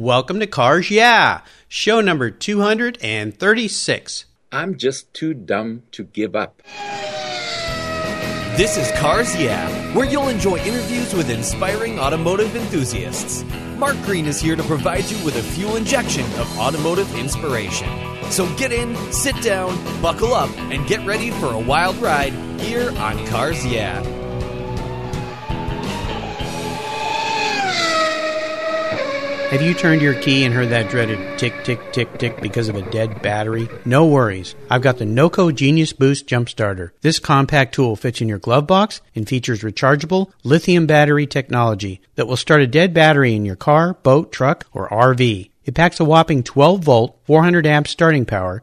Welcome to Cars Yeah, show number 236. I'm just too dumb to give up. This is Cars Yeah, where you'll enjoy interviews with inspiring automotive enthusiasts. Mark Green is here to provide you with a fuel injection of automotive inspiration. So get in, sit down, buckle up, and get ready for a wild ride here on Cars Yeah. Have you turned your key and heard that dreaded tick, tick, tick, tick because of a dead battery? No worries. I've got the NOCO Genius Boost Jump Starter. This compact tool fits in your glove box and features rechargeable lithium battery technology that will start a dead battery in your car, boat, truck, or RV. It packs a whopping 12 volt, 400 amp starting power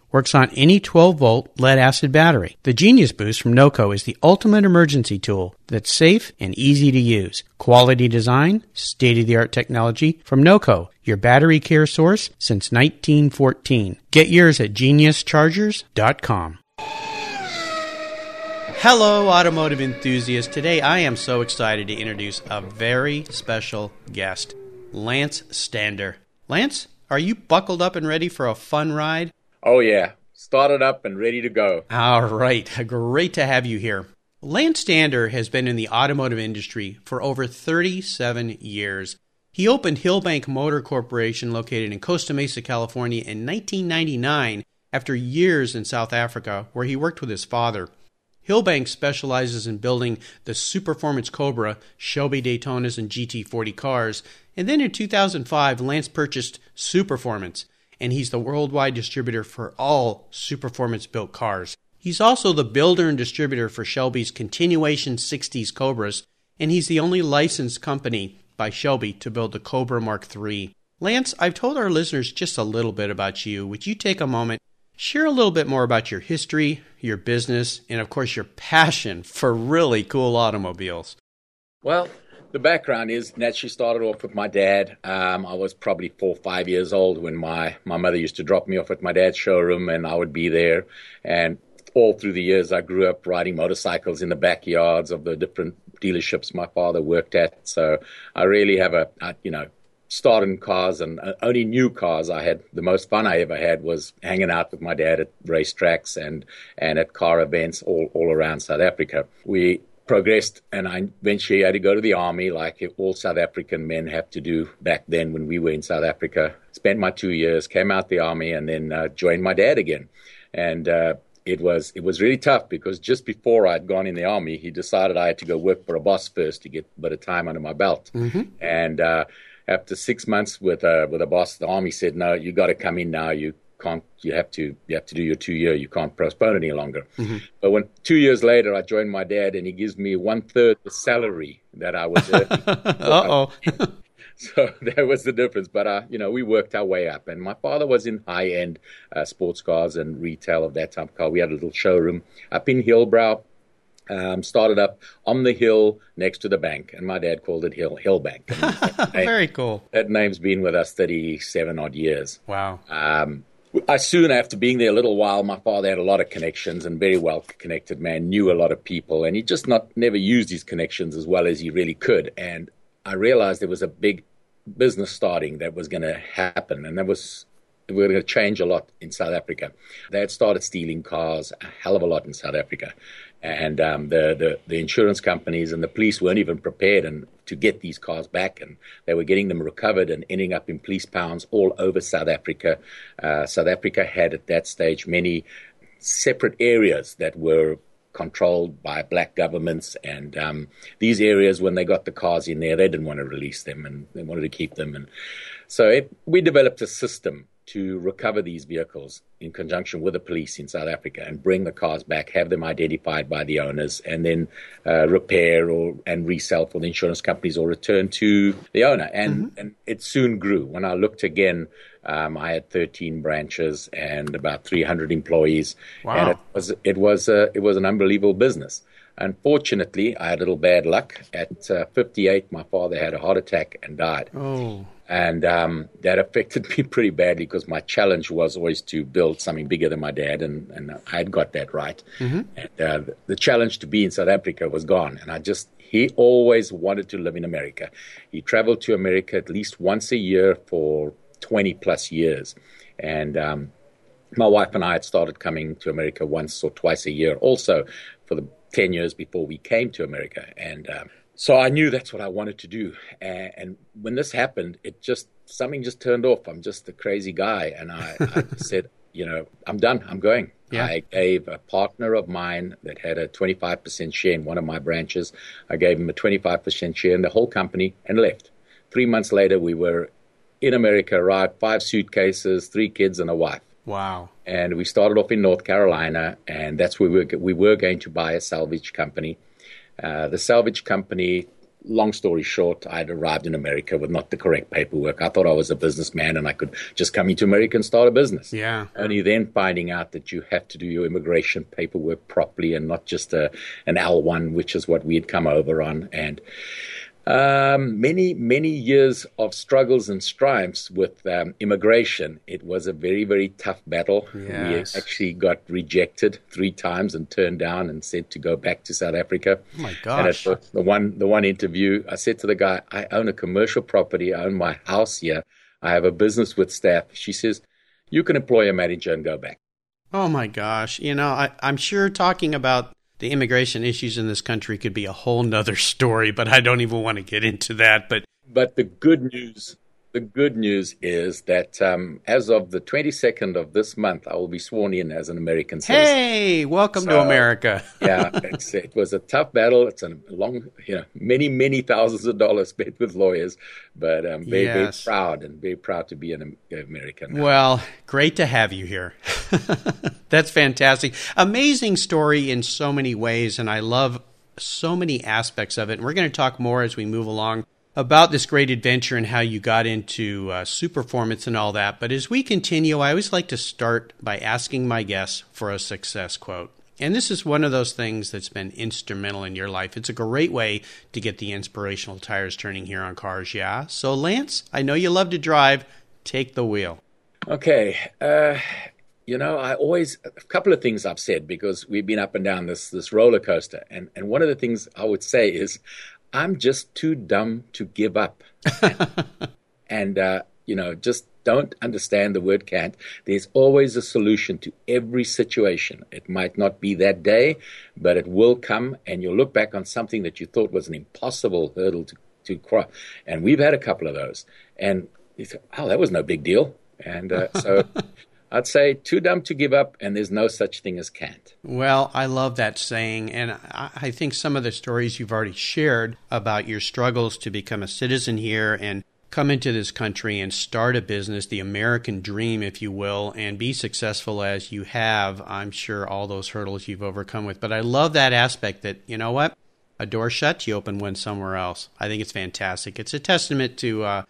Works on any 12 volt lead acid battery. The Genius Boost from NOCO is the ultimate emergency tool that's safe and easy to use. Quality design, state of the art technology from NOCO, your battery care source since 1914. Get yours at geniuschargers.com. Hello, automotive enthusiasts. Today I am so excited to introduce a very special guest, Lance Stander. Lance, are you buckled up and ready for a fun ride? Oh, yeah. Started up and ready to go. All right. Great to have you here. Lance Stander has been in the automotive industry for over 37 years. He opened Hillbank Motor Corporation located in Costa Mesa, California in 1999 after years in South Africa where he worked with his father. Hillbank specializes in building the Superformance Cobra, Shelby Daytonas, and GT40 cars. And then in 2005, Lance purchased Superformance, and he's the worldwide distributor for all Superformance built cars. He's also the builder and distributor for Shelby's Continuation 60s Cobras, and he's the only licensed company by Shelby to build the Cobra Mark III. Lance, I've told our listeners just a little bit about you. Would you take a moment, share a little bit more about your history, your business, and of course your passion for really cool automobiles? Well, the background is naturally started off with my dad. Um, I was probably four five years old when my, my mother used to drop me off at my dad's showroom, and I would be there. And all through the years, I grew up riding motorcycles in the backyards of the different dealerships my father worked at. So I really have a, you know, started in cars and uh, only new cars I had. The most fun I ever had was hanging out with my dad at racetracks and, and at car events all, all around South Africa. We progressed and I eventually had to go to the army like all South African men have to do back then when we were in South Africa. Spent my two years, came out the army and then uh, joined my dad again. And, uh, it was it was really tough because just before I'd gone in the army, he decided I had to go work for a boss first to get a bit of time under my belt. Mm-hmm. And uh, after six months with a with a boss, the army said, "No, you got to come in now. You can't. You have to. You have to do your two year. You can't postpone any longer." Mm-hmm. But when two years later, I joined my dad, and he gives me one third the salary that I was earning. uh oh. So that was the difference. But, uh, you know, we worked our way up. And my father was in high end uh, sports cars and retail of that type of car. We had a little showroom up in Hillbrow. Um, started up on the hill next to the bank, and my dad called it Hill Hill Bank. Very cool. That name's been with us thirty-seven odd years. Wow. Um, I soon after being there a little while, my father had a lot of connections and very well connected man, knew a lot of people, and he just not never used his connections as well as he really could. And I realized there was a big business starting that was going to happen, and that was we were going to change a lot in South Africa. They had started stealing cars a hell of a lot in South Africa, and um, the, the, the insurance companies and the police weren't even prepared and to get these cars back, and they were getting them recovered and ending up in police pounds all over South Africa. Uh, South Africa had at that stage many separate areas that were controlled by black governments. And um, these areas, when they got the cars in there, they didn't want to release them and they wanted to keep them. And so it, we developed a system to recover these vehicles in conjunction with the police in South Africa and bring the cars back, have them identified by the owners, and then uh, repair or and resell for the insurance companies or return to the owner. And mm-hmm. and it soon grew. When I looked again, um, I had 13 branches and about 300 employees, wow. and it was it was a, it was an unbelievable business. Unfortunately, I had a little bad luck. At uh, 58, my father had a heart attack and died. Oh. And um, that affected me pretty badly because my challenge was always to build something bigger than my dad, and, and I had got that right. Mm-hmm. And uh, the challenge to be in South Africa was gone. And I just, he always wanted to live in America. He traveled to America at least once a year for 20 plus years. And um, my wife and I had started coming to America once or twice a year also for the 10 years before we came to America. And um, so I knew that's what I wanted to do. And, and, when this happened, it just, something just turned off. I'm just a crazy guy. And I, I said, you know, I'm done. I'm going. Yeah. I gave a partner of mine that had a 25% share in one of my branches, I gave him a 25% share in the whole company and left. Three months later, we were in America, arrived, five suitcases, three kids, and a wife. Wow. And we started off in North Carolina, and that's where we were, we were going to buy a salvage company. Uh, the salvage company, long story short, I'd arrived in America with not the correct paperwork. I thought I was a businessman and I could just come into America and start a business. Yeah. Only then finding out that you have to do your immigration paperwork properly and not just a, an L1, which is what we had come over on. And um, many, many years of struggles and stripes with um, immigration. It was a very, very tough battle. Yes. We actually got rejected three times and turned down and said to go back to South Africa. Oh my And gosh. at the, the one, the one interview, I said to the guy, "I own a commercial property. I own my house here. I have a business with staff." She says, "You can employ a manager and go back." Oh my gosh. You know, I, I'm sure talking about the immigration issues in this country could be a whole nother story, but I don't even want to get into that. But But the good news, the good news is that um, as of the 22nd of this month, I will be sworn in as an American citizen. hey, welcome to America. yeah, it's, it was a tough battle. It's a long, you know, many, many thousands of dollars spent with lawyers, but I'm very, Yes. very proud and very proud to be an Am- American. Well, great to have you here. That's fantastic. Amazing story in so many ways, and I love so many aspects of it. And we're going to talk more as we move along about this great adventure and how you got into uh, Superformance and all that. But as we continue, I always like to start by asking my guests for a success quote. And this is one of those things that's been instrumental in your life. It's a great way to get the inspirational tires turning here on Cars Yeah. So, Lance, I know you love to drive. Take the wheel. Okay. Uh, you know, I always a couple of things I've said because we've been up and down this this roller coaster, and and one of the things I would say is, I'm just too dumb to give up, and uh, you know, just don't understand the word can't. There's always a solution to every situation. It might not be that day, but it will come, and you'll look back on something that you thought was an impossible hurdle to to cross, and we've had a couple of those, and you say, oh, that was no big deal, and uh, so. I'd say too dumb to give up, and there's no such thing as can't. Well, I love that saying, and I think some of the stories you've already shared about your struggles to become a citizen here and come into this country and start a business, the American dream, if you will, and be successful as you have, I'm sure all those hurdles you've overcome with. But I love that aspect that, you know what? A door shuts, you open one somewhere else. I think it's fantastic. It's a testament to, uh,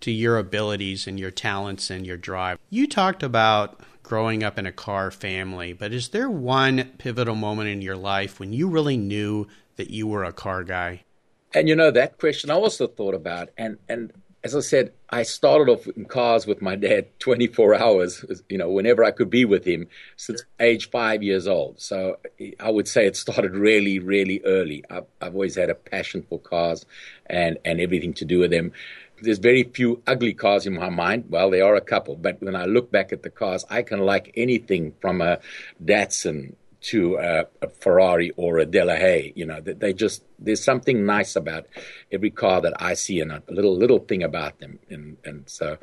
to your abilities and your talents and your drive. You talked about growing up in a car family, but is there one pivotal moment in your life when you really knew that you were a car guy? And you know that question I also thought about, and and as I said, I started off in cars with my dad 24 hours, you know, whenever I could be with him since age five years old. So I would say it started really, really early. I've, I've always had a passion for cars and, and everything to do with them. There's very few ugly cars in my mind. Well, there are a couple, but when I look back at the cars, I can like anything from a Datsun to a, a Ferrari or a Delahaye. You know, they just there's something nice about every car that I see, and a little little thing about them. And and so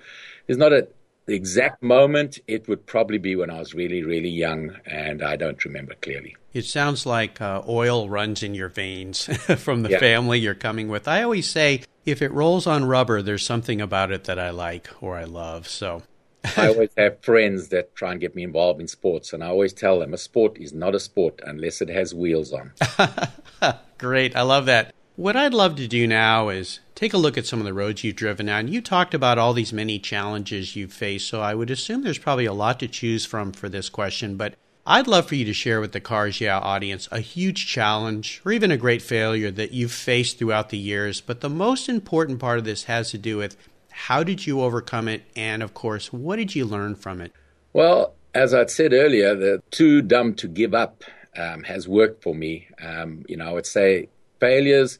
there's not a the exact moment. It would probably be when I was really really young, and I don't remember clearly. It sounds like uh, oil runs in your veins from the Yeah. family you're coming with. I always say if it rolls on rubber, there's something about it that I like or I love. So I always have friends that try and get me involved in sports, and I always tell them a sport is not a sport unless it has wheels on. Great. I love that. What I'd love to do now is take a look at some of the roads you've driven on. You talked about all these many challenges you've faced, so I would assume there's probably a lot to choose from for this question, but I'd love for you to share with the Cars Yeah audience a huge challenge or even a great failure that you've faced throughout the years. But the most important part of this has to do with how did you overcome it? And of course, what did you learn from it? Well, as I'd said earlier, the too dumb to give up um, has worked for me. Um, you know, I would say failures,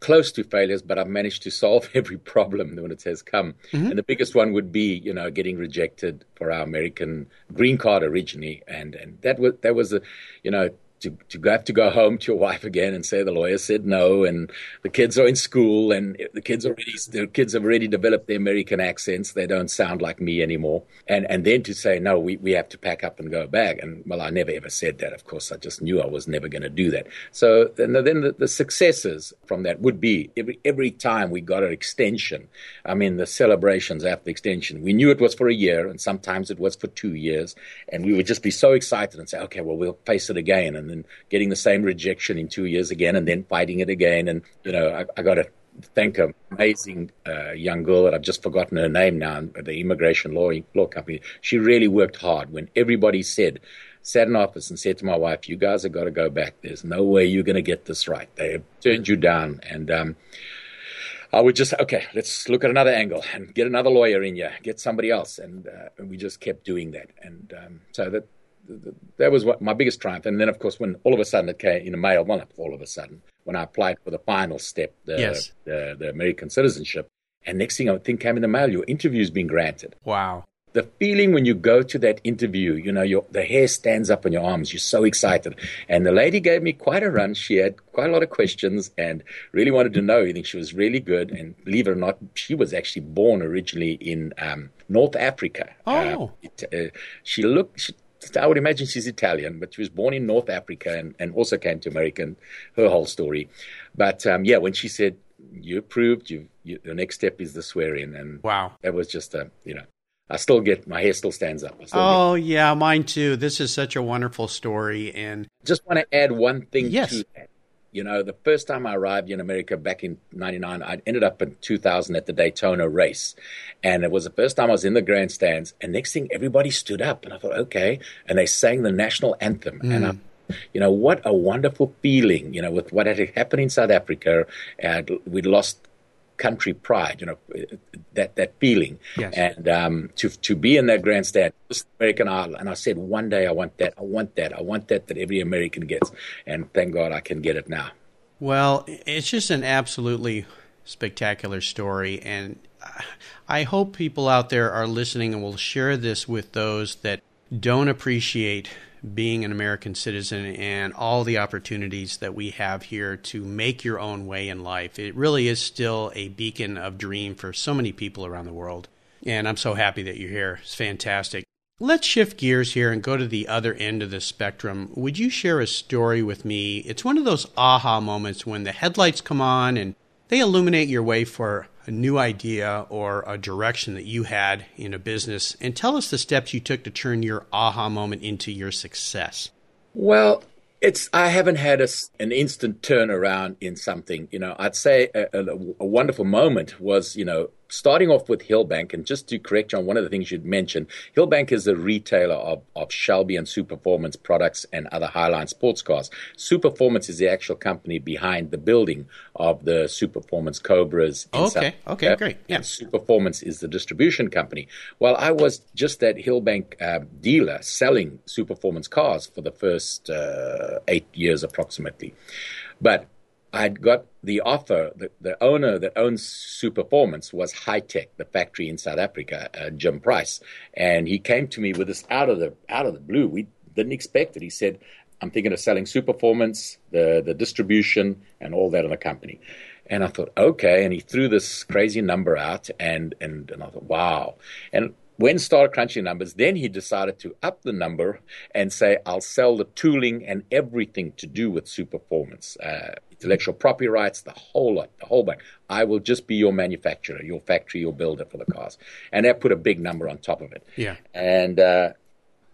close to failures, but I've managed to solve every problem when it has come. Mm-hmm. And the biggest one would be, you know, getting rejected for our American green card originally, and and that was that was a, you know, to, to have to go home to your wife again and say the lawyer said no and the kids are in school and the kids already the kids have already developed their American accents. They don't sound like me anymore. And and then to say no we, we have to pack up and go back. And well I never ever said that of course. I just knew I was never going to do that. So then the, the successes from that would be every every time we got an extension I mean the celebrations after the extension we knew it was for a year and sometimes it was for two years. And we would just be so excited and say okay well we'll face it again. And and then getting the same rejection in two years again, and then fighting it again. And you know, I, I got to thank an amazing uh, young girl that I've just forgotten her name now the immigration law law company. She really worked hard when everybody said. Sat in office and said to my wife, "You guys have got to go back. There's no way you're going to get this right. They have turned you down." And um, I would just okay, let's look at another angle and get another lawyer in here, get somebody else, and, uh, and we just kept doing that. And um, so that that was what my biggest triumph. And then, of course, when all of a sudden it came in a mail, well, not all of a sudden, when I applied for the final step, the, yes. the, the American citizenship, and next thing I think came in the mail, your interview's been granted. Wow. The feeling when you go to that interview, you know, your, the hair stands up on your arms. You're so excited. And the lady gave me quite a run. She had quite a lot of questions and really wanted to know. I think she was really good. And believe it or not, she was actually born originally in um, North Africa. Oh. Uh, it, uh, she looked, she, I would imagine she's Italian, but she was born in North Africa and, and also came to America. And her whole story, but um, yeah, when she said you approved, you, you the next step is the swearing, and wow, that was just a you know. I still get my hair still stands up. oh get, yeah, mine too. This is such a wonderful story, and just want to add one thing yes. to that. You know, the first time I arrived in America back in 99, I ended up in 2000 at the Daytona race. And it was the first time I was in the grandstands. And next thing, everybody stood up. And I thought, okay. And they sang the national anthem. Mm. And I you know what a wonderful feeling you know with what had happened in south africa and we'd lost country pride, you know, that that feeling. Yes. And um, to to be in that grandstand, American Idol, and I said one day I want that, I want that, I want that that every American gets, and thank God I can get it now. Well, it's just an absolutely spectacular story, and I hope people out there are listening and will share this with those that don't appreciate being an American citizen and all the opportunities that we have here to make your own way in life. It really is still a beacon of dream for so many people around the world. And I'm so happy that you're here. It's fantastic. Let's shift gears here and go to the other end of the spectrum. Would you share a story with me? It's one of those aha moments when the headlights come on and they illuminate your way for a new idea or a direction that you had in a business and tell us the steps you took to turn your aha moment into your success. Well, it's I haven't had a, an instant turnaround in something. You know, I'd say a, a, a wonderful moment was you know starting off with Hillbank, and just to correct you on one of the things you'd mentioned, Hillbank is a retailer of, of Shelby and Superformance products and other Highline sports cars. Superformance is the actual company behind the building of the Superformance Cobras. okay, okay, great. Yeah. Superformance is the distribution company. Well, I was just that Hillbank uh, dealer selling Superformance cars for the first uh, eight years approximately. But I'd got the offer. The, the owner that owns Superformance was High Tech, the factory in South Africa, uh, Jim Price, and he came to me with this out of the out of the blue. We didn't expect it. He said, "I'm thinking of selling Superformance, the the distribution, and all that in the company." And I thought, okay. And he threw this crazy number out, and and and I thought, wow. And when started crunching numbers, then he decided to up the number and say, I'll sell the tooling and everything to do with Superformance, uh, intellectual property rights, the whole lot, the whole bunch. I will just be your manufacturer, your factory, your builder for the cars. And that put a big number on top of it. Yeah. And uh,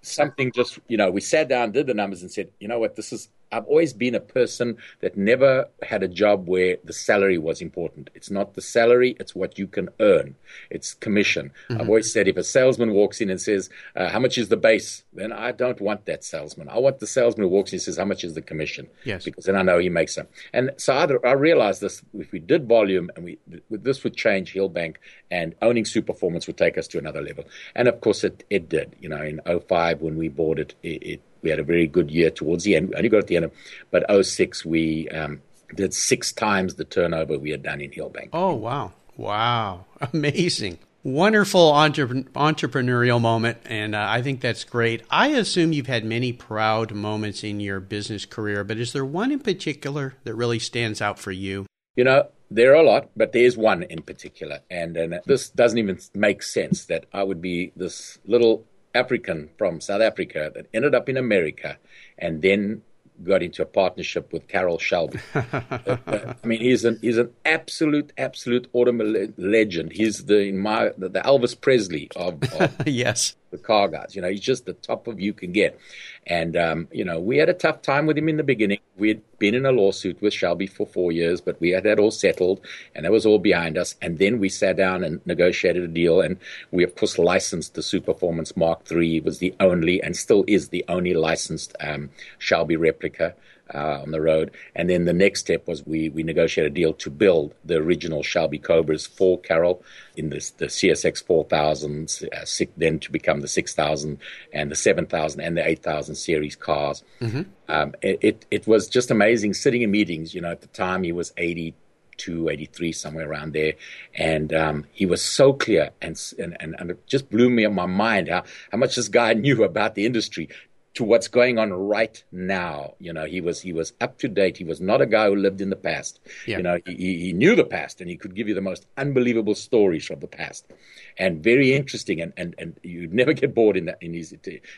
something just, you know, we sat down, did the numbers, and said, you know what, this is I've always been a person that never had a job where the salary was important. It's not the salary, it's what you can earn. It's commission. Mm-hmm. I've always said if a salesman walks in and says, uh, How much is the base? then I don't want that salesman. I want the salesman who walks in and says, How much is the commission? Yes. Because then I know he makes them. And so I, I realized this if we did volume and we this would change Hillbank and owning Superformance would take us to another level. And of course, it, it did. You know, in 05 when we bought it, it, it we had a very good year towards the end. We only got at the end, of, but 06 we um, did six times the turnover we had done in Hillbank. Oh wow, wow, amazing. Wonderful entrepreneurial moment, and uh, I think that's great. I assume you've had many proud moments in your business career, but is there one in particular that really stands out for you? You know, there are a lot, but there's one in particular, and, and this doesn't even make sense that I would be this little African from South Africa that ended up in America and then got into a partnership with Carroll Shelby. I mean, he's an he's an absolute absolute automobile legend. He's the my the, the Elvis Presley of, of yes the car guys. You know, he's just the top of you can get. And um, you know, we had a tough time with him in the beginning. We had been in a lawsuit with Shelby for four years, but we had that all settled, and that was all behind us. And then we sat down and negotiated a deal, and we of course licensed the Superformance Mark III. It was the only, and still is the only licensed um, Shelby replica uh, on the road. And then the next step was we, we negotiated a deal to build the original Shelby Cobras for Carroll in this, the CSX 4000, uh, then to become the 6000 and the 7000 and the 8000 series cars. Mm-hmm. Um, it, it, it was just amazing sitting in meetings. You know, at the time he was 80 82, 83, somewhere around there. And um, he was so clear and, and, and, it just blew me on my mind how, how much this guy knew about the industry to what's going on right now. You know, he was he was up to date. He was not a guy who lived in the past. Yeah. You know, he, he knew the past and he could give you the most unbelievable stories from the past, and very interesting. And and, and you'd never get bored in that. In his,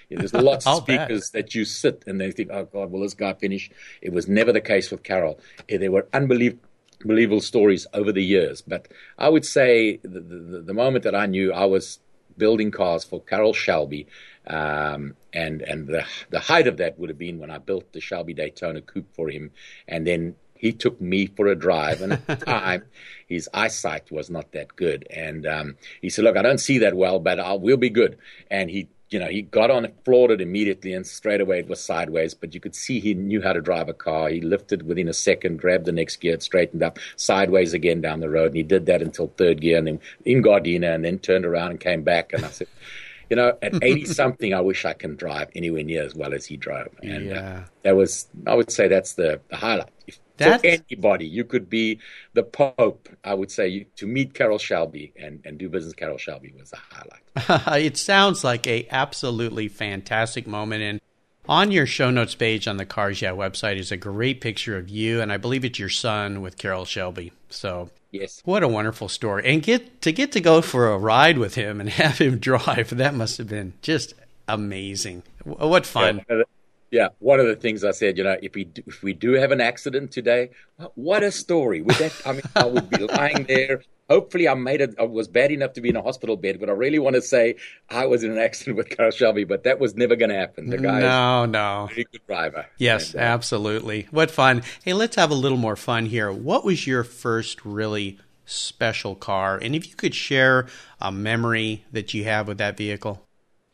there's lots of speakers bet. that you sit and they think, oh God, will this guy finish? It was never the case with Carroll. Eh, there were unbelievable believable stories over the years. But I would say the, the, the, moment that I knew I was building cars for Carroll Shelby um, and and the the height of that would have been when I built the Shelby Daytona coupe for him, and then he took me for a drive. And at the time, his eyesight was not that good, and um, he said, "Look, I don't see that well, but I'll, we'll be good." And he. You know, he got on it, floored it immediately, and straight away it was sideways. But you could see he knew how to drive a car. He lifted within a second, grabbed the next gear, straightened up, sideways again down the road, and he did that until third gear, and then in Gardena, and then turned around and came back. And I said, you know, at 80 something, I wish I can drive anywhere near as well as he drove. And uh, yeah. uh, that was, I would say that's the, the highlight. If, for anybody, you could be the Pope. I would say you, to meet Carroll Shelby and, and do business with Carroll Shelby was a highlight. it sounds like a absolutely fantastic moment. And on your show notes page on the Cars Yeah website is a great picture of you, and I believe it's your son with Carroll Shelby. So Yes. What a wonderful story. And get to get to go for a ride with him and have him drive, that must have been just amazing. What fun. Yeah, yeah, one of the things I said, you know, if we do, if we do have an accident today, what a story! Would that? I mean, I would be lying there hopefully I made it. I was bad enough to be in a hospital bed, but I really want to say I was in an accident with Carl Shelby, but that was never going to happen. The guy no, no, a good driver. Yes, and, uh, absolutely. What fun! Hey, let's have a little more fun here. What was your first really special car? And if you could share a memory that you have with that vehicle.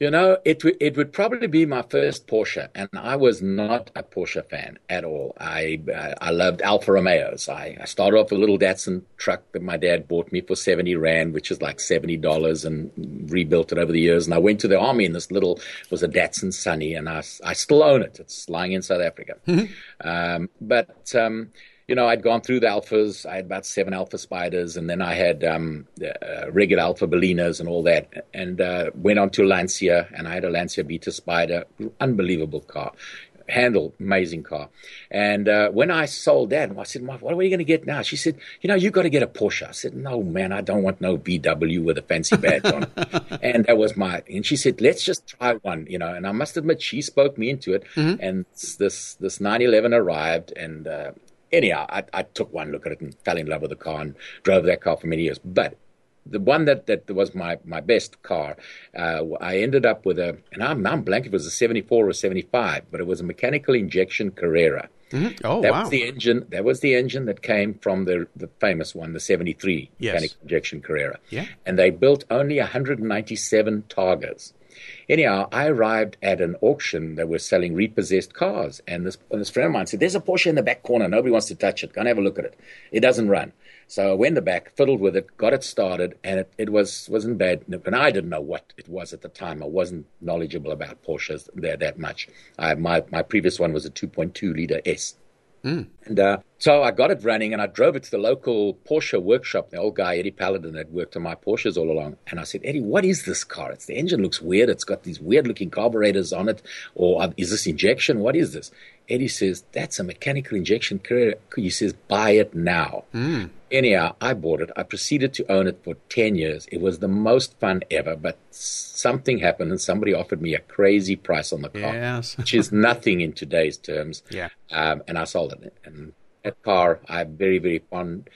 You know, it w- it would probably be my first Porsche, and I was not a Porsche fan at all. I uh, I loved Alfa Romeos. I, I started off with a little Datsun truck that my dad bought me for seventy rand, which is like seventy dollars, and rebuilt it over the years. And I went to the army, and this little was a Datsun Sunny, and I I still own it. It's lying in South Africa. Mm-hmm. Um, but um, you know, I'd gone through the Alfas. I had about seven Alfa Spiders, and then I had um, uh, regular Alfa Berlinas and all that. And uh, went on to Lancia, and I had a Lancia Beta Spider, unbelievable car. handle, amazing car. And uh, when I sold that, I said, "What are you going to get now?" She said, "You know, you've got to get a Porsche." I said, "No, man, I don't want no VW with a fancy badge on it." and that was my. And she said, "Let's just try one," you know. And I must admit, she spoke me into it. Mm-hmm. And this this 911 arrived, and uh, anyhow, I, I took one look at it and fell in love with the car and drove that car for many years. But the one that, that was my, my best car, uh, I ended up with a, and I'm, I'm blank if it was a 74 or 75, but it was a mechanical injection Carrera. Mm-hmm. Oh, that wow. was the engine. That was the engine that came from the the famous one, the '73 yes. mechanical injection Carrera. Yeah. And they built only 197 Targas. Anyhow, I arrived at an auction that was selling repossessed cars, and this, and this friend of mine said, "There's a Porsche in the back corner. Nobody wants to touch it. Go and have a look at it. It doesn't run." So I went the back, fiddled with it, got it started, and it, it was wasn't bad. And I didn't know what it was at the time. I wasn't knowledgeable about Porsches there that much. I, my my previous one was a 2.2 liter S. Mm. And uh, so I got it running and I drove it to the local Porsche workshop. The old guy, Eddie Paladin, had worked on my Porsches all along. And I said, Eddie, what is this car? It's the engine looks weird. It's got these weird looking carburetors on it. Or uh, is this injection? What is this? Eddie says, that's a mechanical injection Carrera. He says, buy it now. Mm. Anyhow, I bought it. I proceeded to own it for 10 years. It was the most fun ever, but something happened and somebody offered me a crazy price on the car, yes. which is nothing in today's terms. Yeah. Um, and I sold it. And that car, I have very, very fond,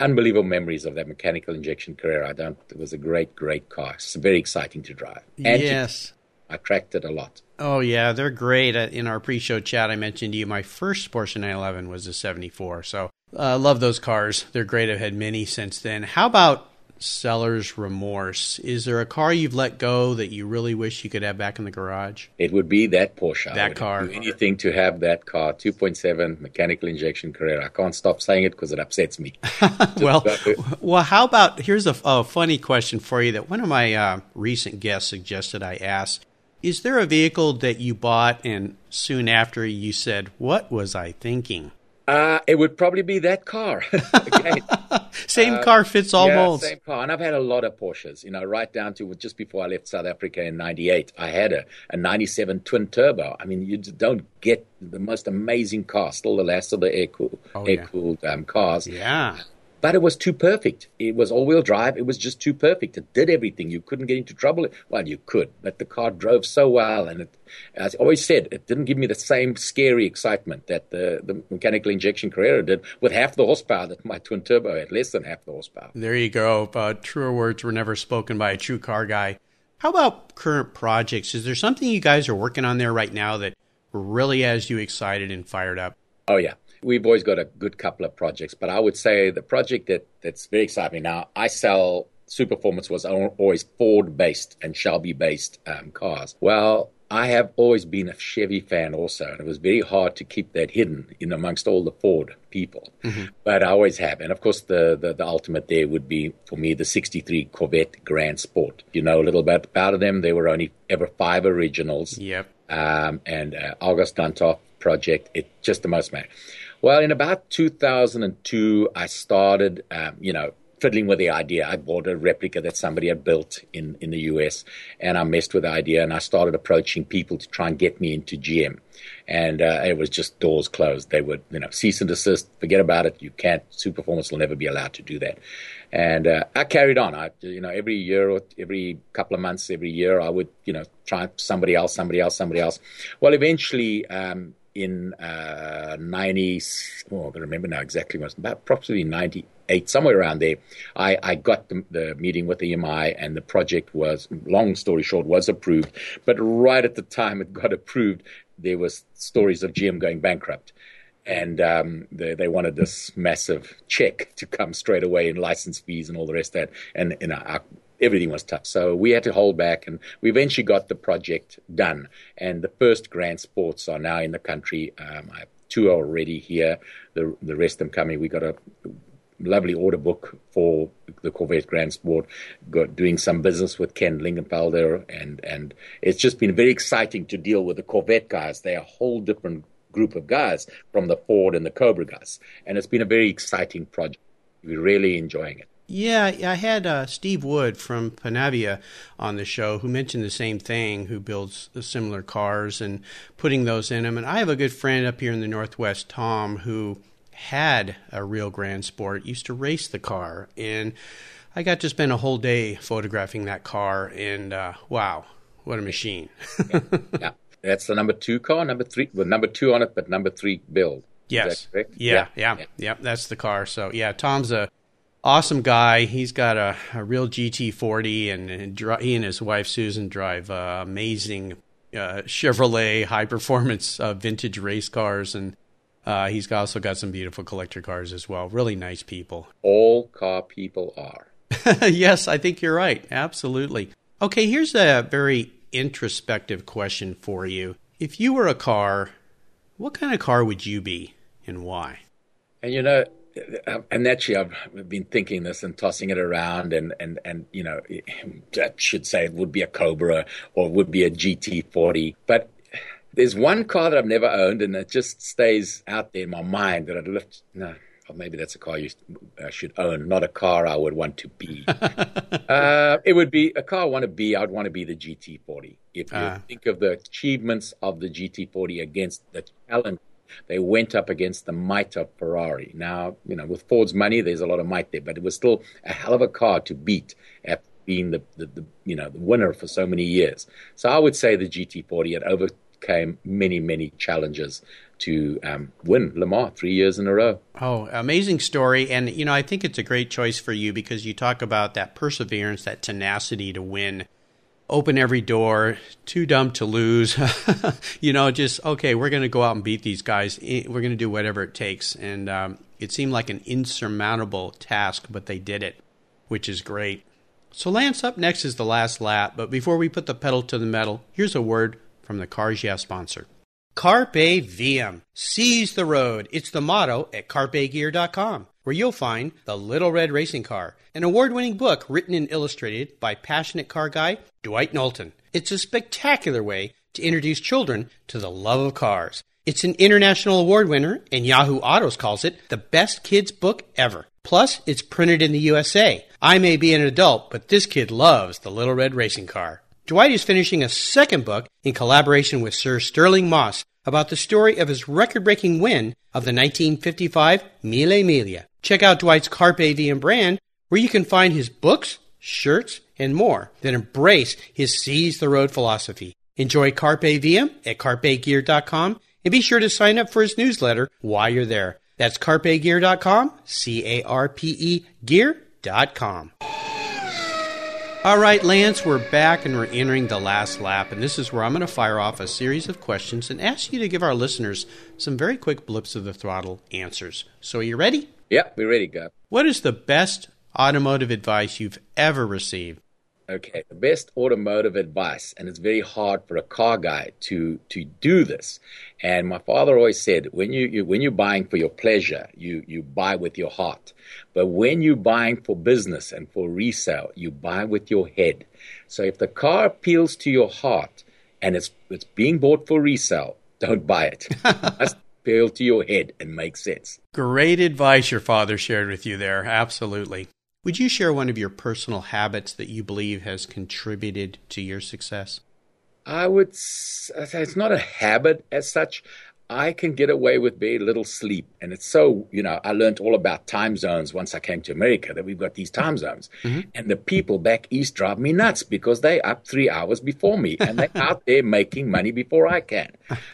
unbelievable memories of that mechanical injection Carrera. I don't, it was a great, great car. It's very exciting to drive. And yes. To, I tracked it a lot. Oh yeah, they're great. In our pre-show chat, I mentioned to you my first Porsche 911 was a '74. So I uh, love those cars. They're great. I've had many since then. How about seller's remorse? Is there a car you've let go that you really wish you could have back in the garage? It would be that Porsche. That car. Do anything to have that car. 2.7 mechanical injection Carrera. I can't stop saying it because it upsets me. well, well, how about here's a, a, funny question for you that one of my uh, recent guests suggested I ask. Is there a vehicle that you bought and soon after you said, "What was I thinking"? Uh, it would probably be that car. Same uh, car fits all yeah, molds. Same car, and I've had a lot of Porsches. You know, right down to just before I left South Africa in '98, I had a, a '97 twin turbo. I mean, you don't get the most amazing car. Still the last of the air cooled, oh, air cooled um, cars. Yeah. But it was too perfect. It was all wheel drive. It was just too perfect. It did everything. You couldn't get into trouble. Well, you could, but the car drove so well. And it, as I always said, it didn't give me the same scary excitement that the, the mechanical injection Carrera did with half the horsepower that my twin turbo had, less than half the horsepower. There you go. Uh, truer words were never spoken by a true car guy. How about current projects? Is there something you guys are working on there right now that really has you excited and fired up? Oh, yeah we've always got a good couple of projects, but I would say the project that, that's very exciting now, I sell Superformance was always Ford based and Shelby based um, cars. Well, I have always been a Chevy fan also, and it was very hard to keep that hidden in amongst all the Ford people. Mm-hmm. But I always have. And of course, the, the, the, ultimate there would be, for me, the 63 Corvette Grand Sport. You know a little bit about them. There were only ever five originals. Yep. Um, and uh, Arkus-Duntov project, it's just the most man. Well, in about 2002, I started, um, you know, fiddling with the idea. I bought a replica that somebody had built in, in the US and I messed with the idea and I started approaching people to try and get me into GM. And uh, it was just doors closed. They would, you know, cease and desist, forget about it. You can't, Superformance will never be allowed to do that. And uh, I carried on. I, you know, every year or every couple of months, every year, I would, you know, try somebody else, somebody else, somebody else. Well, eventually, um, in uh, 90, oh, I can remember now exactly, it was about approximately 98, somewhere around there. I, I got the, the, meeting with the EMI and the project was, long story short, was approved. But right at the time it got approved, there was stories of GM going bankrupt. And um, they, they, wanted this massive check to come straight away in license fees and all the rest of that. And know, our everything was tough. So we had to hold back, and we eventually got the project done. And the first Grand Sports are now in the country. Um, I have two already here. The the rest of them coming. We got a lovely order book for the Corvette Grand Sport. Got doing some business with Ken Lingenfelter, and and it's just been very exciting to deal with the Corvette guys. They're a whole different group of guys from the Ford and the Cobra guys, and it's been a very exciting project. We're really enjoying it. Yeah, I had uh, Steve Wood from Panavia on the show who mentioned the same thing, who builds similar cars and putting those in them. And I have a good friend up here in the Northwest, Tom, who had a real Grand Sport, used to race the car. And I got to spend a whole day photographing that car, and uh, wow, what a machine. yeah. yeah. That's the number two car, number three, well, number two on it, but number three build. Yes. Yeah, yeah, yeah, yeah, That's the car. So yeah, Tom's a awesome guy. He's got a, a real GT40, and, and he and his wife Susan drive uh, amazing uh, Chevrolet high performance uh, vintage race cars, and uh, he's also got some beautiful collector cars as well. Really nice people. All car people are. yes, I think you're right. Absolutely. Okay, here's a very introspective question for you. If you were a car, what kind of car would you be and why? And you know, and actually, I've been thinking this and tossing it around, and and and you know, I should say it would be a Cobra or it would be a GT40. But there's one car that I've never owned, and it just stays out there in my mind that I'd lift. No, or maybe that's a car you uh, should own, not a car I would want to be. uh, it would be a car I want to be. I'd want to be the GT40. If you uh. think of the achievements of the GT40 against the challenge they went up against the might of Ferrari. Now, you know, with Ford's money, there's a lot of might there, but it was still a hell of a car to beat after being the, the, the you know the winner for so many years. So I would say the GT40 had overcame many many challenges to um, win Le Mans three years in a row. Oh, amazing story! And you know, I think it's a great choice for you because you talk about that perseverance, that tenacity to win open every door, too dumb to lose. you know, just okay, we're going to go out and beat these guys. We're going to do whatever it takes. And um, it seemed like an insurmountable task, but they did it, which is great. So, Lance, up next is the last lap. But before we put the pedal to the metal, here's a word from the Cars Yeah sponsor. Carpe Diem. Seize the road. It's the motto at carpegear.com where you'll find The Little Red Racing Car, an award winning book written and illustrated by passionate car guy Dwight Knowlton. It's a spectacular way to introduce children to the love of cars. It's an international award winner, and Yahoo Autos calls it the best kids book ever. Plus, it's printed in the USA. I may be an adult, but this kid loves the Little Red Racing Car. Dwight is finishing a second book in collaboration with Sir Stirling Moss about the story of his record breaking win of the 1955 Mille Miglia. Check out Dwight's Carpe Diem brand, where you can find his books, shirts, and more that embrace his Seize the Road philosophy. Enjoy Carpe Diem at carpegear.com and be sure to sign up for his newsletter while you're there. That's carpegear.com, C A R P E gear.com. All right, Lance, we're back and we're entering the last lap, and this is where I'm going to fire off a series of questions and ask you to give our listeners some very quick blips of the throttle answers. So, are you ready? Yeah, we're ready, go. What is the best automotive advice you've ever received? Okay, the best automotive advice, and it's very hard for a car guy to to do this. And my father always said, when you, you when you're buying for your pleasure, you you buy with your heart. But when you're buying for business and for resale, you buy with your head. So if the car appeals to your heart and it's it's being bought for resale, don't buy it. it appeal to your head and make sense. Great advice your father shared with you there. Absolutely. Would you share one of your personal habits that you believe has contributed to your success? I would say it's not a habit as such. I can get away with very little sleep. And it's so, you know, I learned all about time zones once I came to America that we've got these time zones. Mm-hmm. And the people back east drive me nuts because they're up three hours before me and they're out there making money before I can.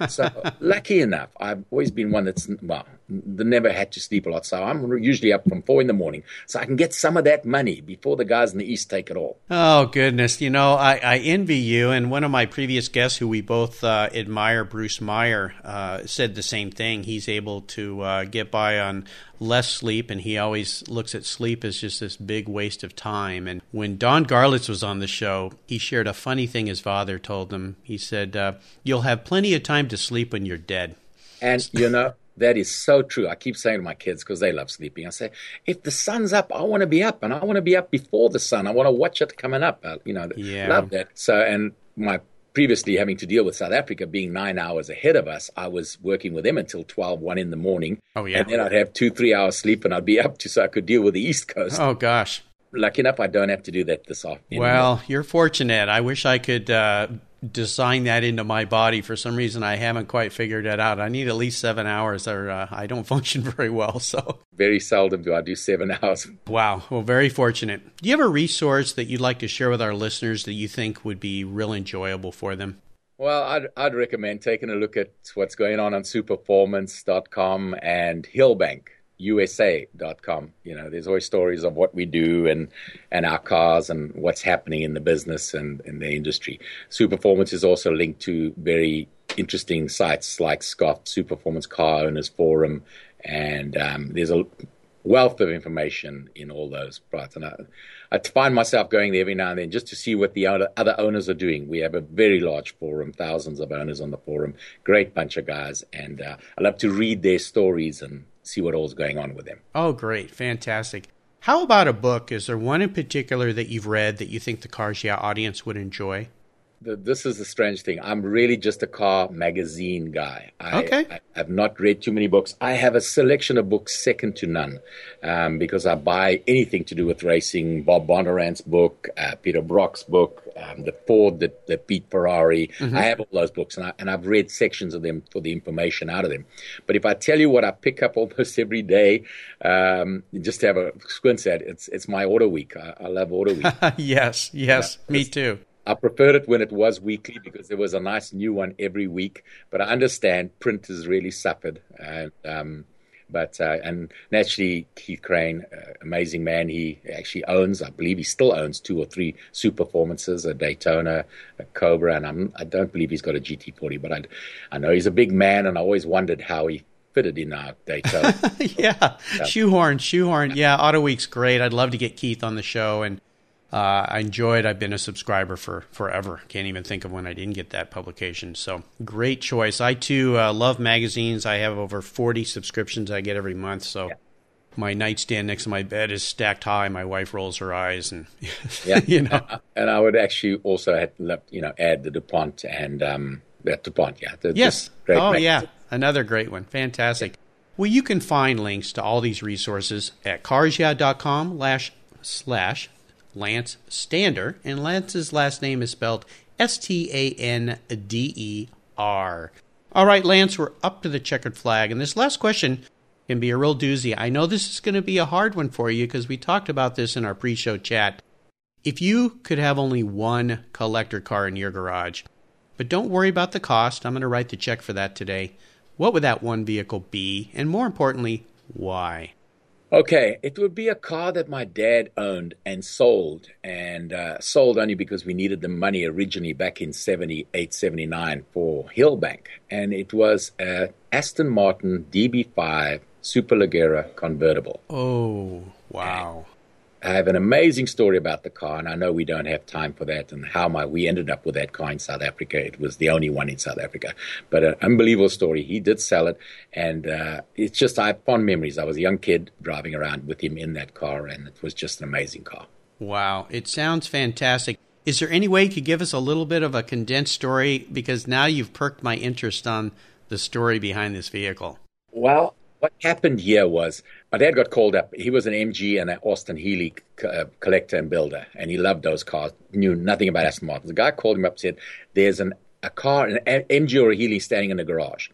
So, lucky enough, I've always been one that's, well, never had to sleep a lot. So I'm usually up from four in the morning. So I can get some of that money before the guys in the East take it all. Oh, goodness. You know, I, I envy you. And one of my previous guests, who we both uh, admire, Bruce Meyer, uh, said the same thing. He's able to uh, get by on less sleep, and he always looks at sleep as just this big waste of time. And when Don Garlits was on the show, he shared a funny thing his father told him. He said, uh, You'll have plenty of time to sleep when you're dead. And, you know, that is so true. I keep saying to my kids because they love sleeping. I say, if the sun's up, I want to be up, and I want to be up before the sun. I want to watch it coming up. Uh, you know, yeah. love that. So, and my previously having to deal with South Africa being nine hours ahead of us, I was working with them until 12, 1 in the morning. Oh, yeah. And then I'd have two, three hours sleep and I'd be up to so I could deal with the East Coast. Oh, gosh. lucky enough, I don't have to do that this afternoon. Well, you're fortunate. I wish I could uh, design that into my body. For some reason, I haven't quite figured that out. I need at least seven hours, or uh, I don't function very well. So very seldom do I do seven hours. Wow. Well, very fortunate. Do you have a resource that you'd like to share with our listeners that you think would be real enjoyable for them? Well, I'd, I'd recommend taking a look at what's going on on superformance.com and Hillbank usa.com. You know, there's always stories of what we do and and our cars and what's happening in the business and in the industry. Superformance is also linked to very interesting sites like Scott Superformance Car Owners Forum, and um, there's a wealth of information in all those parts. And I, I find myself going there every now and then just to see what the other, other owners are doing. We have a very large forum, thousands of owners on the forum, great bunch of guys, and uh, I love to read their stories and see what all's going on with them. Oh, great. Fantastic. How about a book? Is there one in particular that you've read that you think the Yeah audience would enjoy? The, this is the strange thing. I'm really just a car magazine guy. I, okay. I, have not read too many books. I have a selection of books second to none um, because I buy anything to do with racing. Bob Bondurant's book, uh, Peter Brock's book, um, the Ford, the, the Pete Ferrari. Mm-hmm. I have all those books and, I, and I've read sections of them for the information out of them. But if I tell you what I pick up almost every day, um, just to have a squint at, it's, it's my Auto Week. I, I love Auto Week. yes, yes, me too. I preferred it when it was weekly because there was a nice new one every week. But I understand print has really suffered, and um, but uh, and naturally Keith Crain, uh, amazing man. He actually owns, I believe, he still owns two or three Superformances: a Daytona, a Cobra, and I'm, I do not believe he's got a GT40. But I, I know he's a big man, and I always wondered how he fitted in our Daytona. yeah, shoehorn, shoehorn. Yeah, Auto Week's great. I'd love to get Keith on the show and uh, I enjoyed. It. I've been a subscriber for forever. Can't even think of when I didn't get that publication. So great choice. I too uh, love magazines. I have over forty subscriptions I get every month. So. Yeah. My nightstand next to my bed is stacked high. My wife rolls her eyes, and yeah, you know. And I would actually also have, you know, add the Dupont and um, that Dupont, yeah. The, yes. oh, magazine. yeah. Another great one. Fantastic. Yeah. Well, you can find links to all these resources at carsyeah.com slash Lance Stander, and Lance's last name is spelled S T A N D E R. All right, Lance, we're up to the checkered flag, and this last question can be a real doozy. I know this is going to be a hard one for you because we talked about this in our pre show chat. If you could have only one collector car in your garage, but don't worry about the cost, I'm going to write the check for that today. What would that one vehicle be? And more importantly, why? Okay, it would be a car that my dad owned and sold, and uh, sold only because we needed the money originally back in 78, 79 for Hillbank. And it was a Aston Martin DB5 Superleggera convertible. Oh, wow. I have an amazing story about the car, and I know we don't have time for that and how my, we ended up with that car in South Africa. It was the only one in South Africa, but an unbelievable story. He did sell it, and uh, it's just I have fond memories. I was a young kid driving around with him in that car, and it was just an amazing car. Wow, it sounds fantastic. Is there any way you could give us a little bit of a condensed story? Because now you've perked my interest on the story behind this vehicle. Well, what happened here was my dad got called up. He was an MG and an Austin Healey uh, collector and builder, and he loved those cars. Knew nothing about Aston Martin. The guy called him up and said, "There's an a car, an MG or a Healey standing in the garage."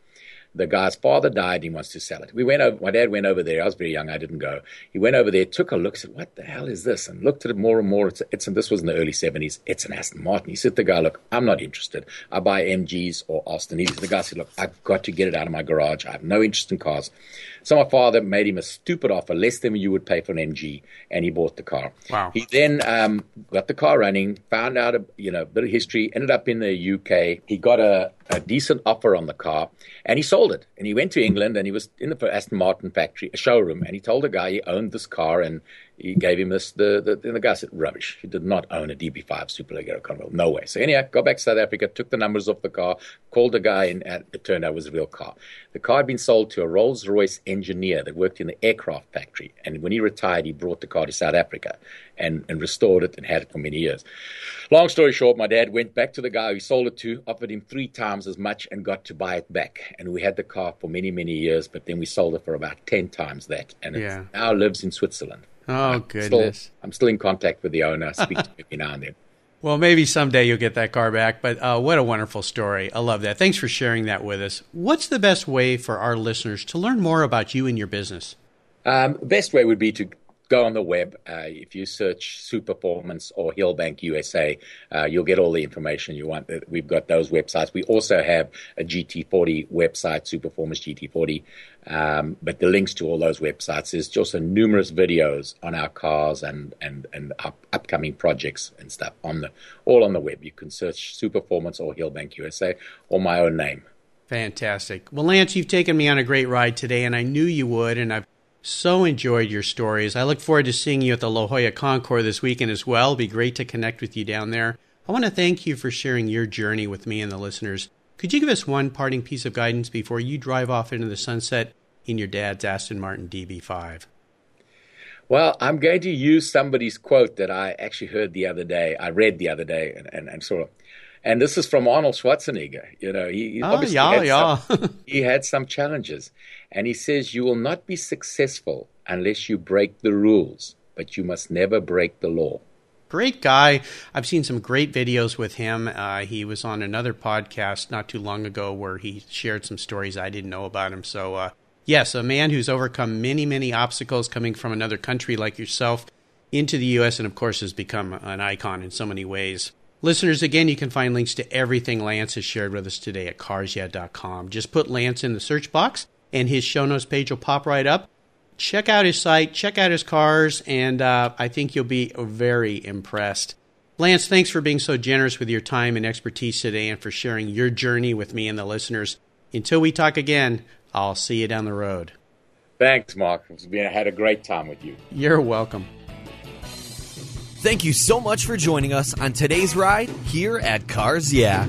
the guy's father died. He wants to sell it. We went over. My dad went over there. I was very young. I didn't go. He went over there, took a look, said, "What the hell is this?" And looked at it more and more. It's, it's this was in the early seventies. It's an Aston Martin. He said, to "The guy, look, I'm not interested. I buy MGs or Austin Healey's." The guy said, "Look, I've got to get it out of my garage. I have no interest in cars." So my father made him a stupid offer, less than you would pay for an MG, and he bought the car. Wow. He then um, got the car running, found out a you know a bit of history, ended up in the UK. He got a, a decent offer on the car, and he sold it. And he went to England, and he was in the Aston Martin factory, a showroom, and he told the guy he owned this car, and he gave him this. The, the, the guy said, rubbish. He did not own a DB5 Superleggera convertible. No way. So anyhow, got back to South Africa, took the numbers off the car, called the guy, and it turned out it was a real car. The car had been sold to a Rolls Royce engineer that worked in the aircraft factory. And when he retired, he brought the car to South Africa and, and restored it and had it for many years. Long story short, my dad went back to the guy who sold it to, offered him three times as much, and got to buy it back. And we had the car for many, many years, but then we sold it for about 10 times that. And it now lives in Switzerland Oh goodness! Still, I'm still in contact with the owner. Speak to me now and then. Well, maybe someday you'll get that car back, but uh, what a wonderful story. I love that. Thanks for sharing that with us. What's the best way for our listeners to learn more about you and your business? Um, best way would be to go on the web. Uh, if you search Superformance or Hillbank USA, uh, you'll get all the information you want. We've got those websites. We also have a GT40 website, Superformance GT40. Um, but the links to all those websites is also numerous videos on our cars and and and up, upcoming projects and stuff on the all on the web. You can search Superformance or Hillbank USA or my own name. Fantastic. Well, Lance, you've taken me on a great ride today, and I knew you would, and I've so enjoyed your stories. I look forward to seeing you at the La Jolla Concours this weekend as well. It'll be great to connect with you down there. I want to thank you for sharing your journey with me and the listeners. Could you give us one parting piece of guidance before you drive off into the sunset in your dad's Aston Martin DB5? Well, I'm going to use somebody's quote that I actually heard the other day. I read the other day and, and, and sort of and this is from Arnold Schwarzenegger. You know, he, he oh, obviously yeah, had yeah. Some, he had some challenges, and he says you will not be successful unless you break the rules, but you must never break the law. Great guy. I've seen some great videos with him. Uh, he was on another podcast not too long ago where he shared some stories I didn't know about him. So, uh, yes, a man who's overcome many, many obstacles coming from another country like yourself into the U.S. and, of course, has become an icon in so many ways. Listeners, again, you can find links to everything Lance has shared with us today at carsyeah.com. Just put Lance in the search box, and his show notes page will pop right up. Check out his site, check out his cars, and uh, I think you'll be very impressed. Lance, thanks for being so generous with your time and expertise today and for sharing your journey with me and the listeners. Until we talk again, I'll see you down the road. Thanks, Mark. It's been, I had a great time with you. You're welcome. Thank you so much for joining us on today's ride here at Cars Yeah.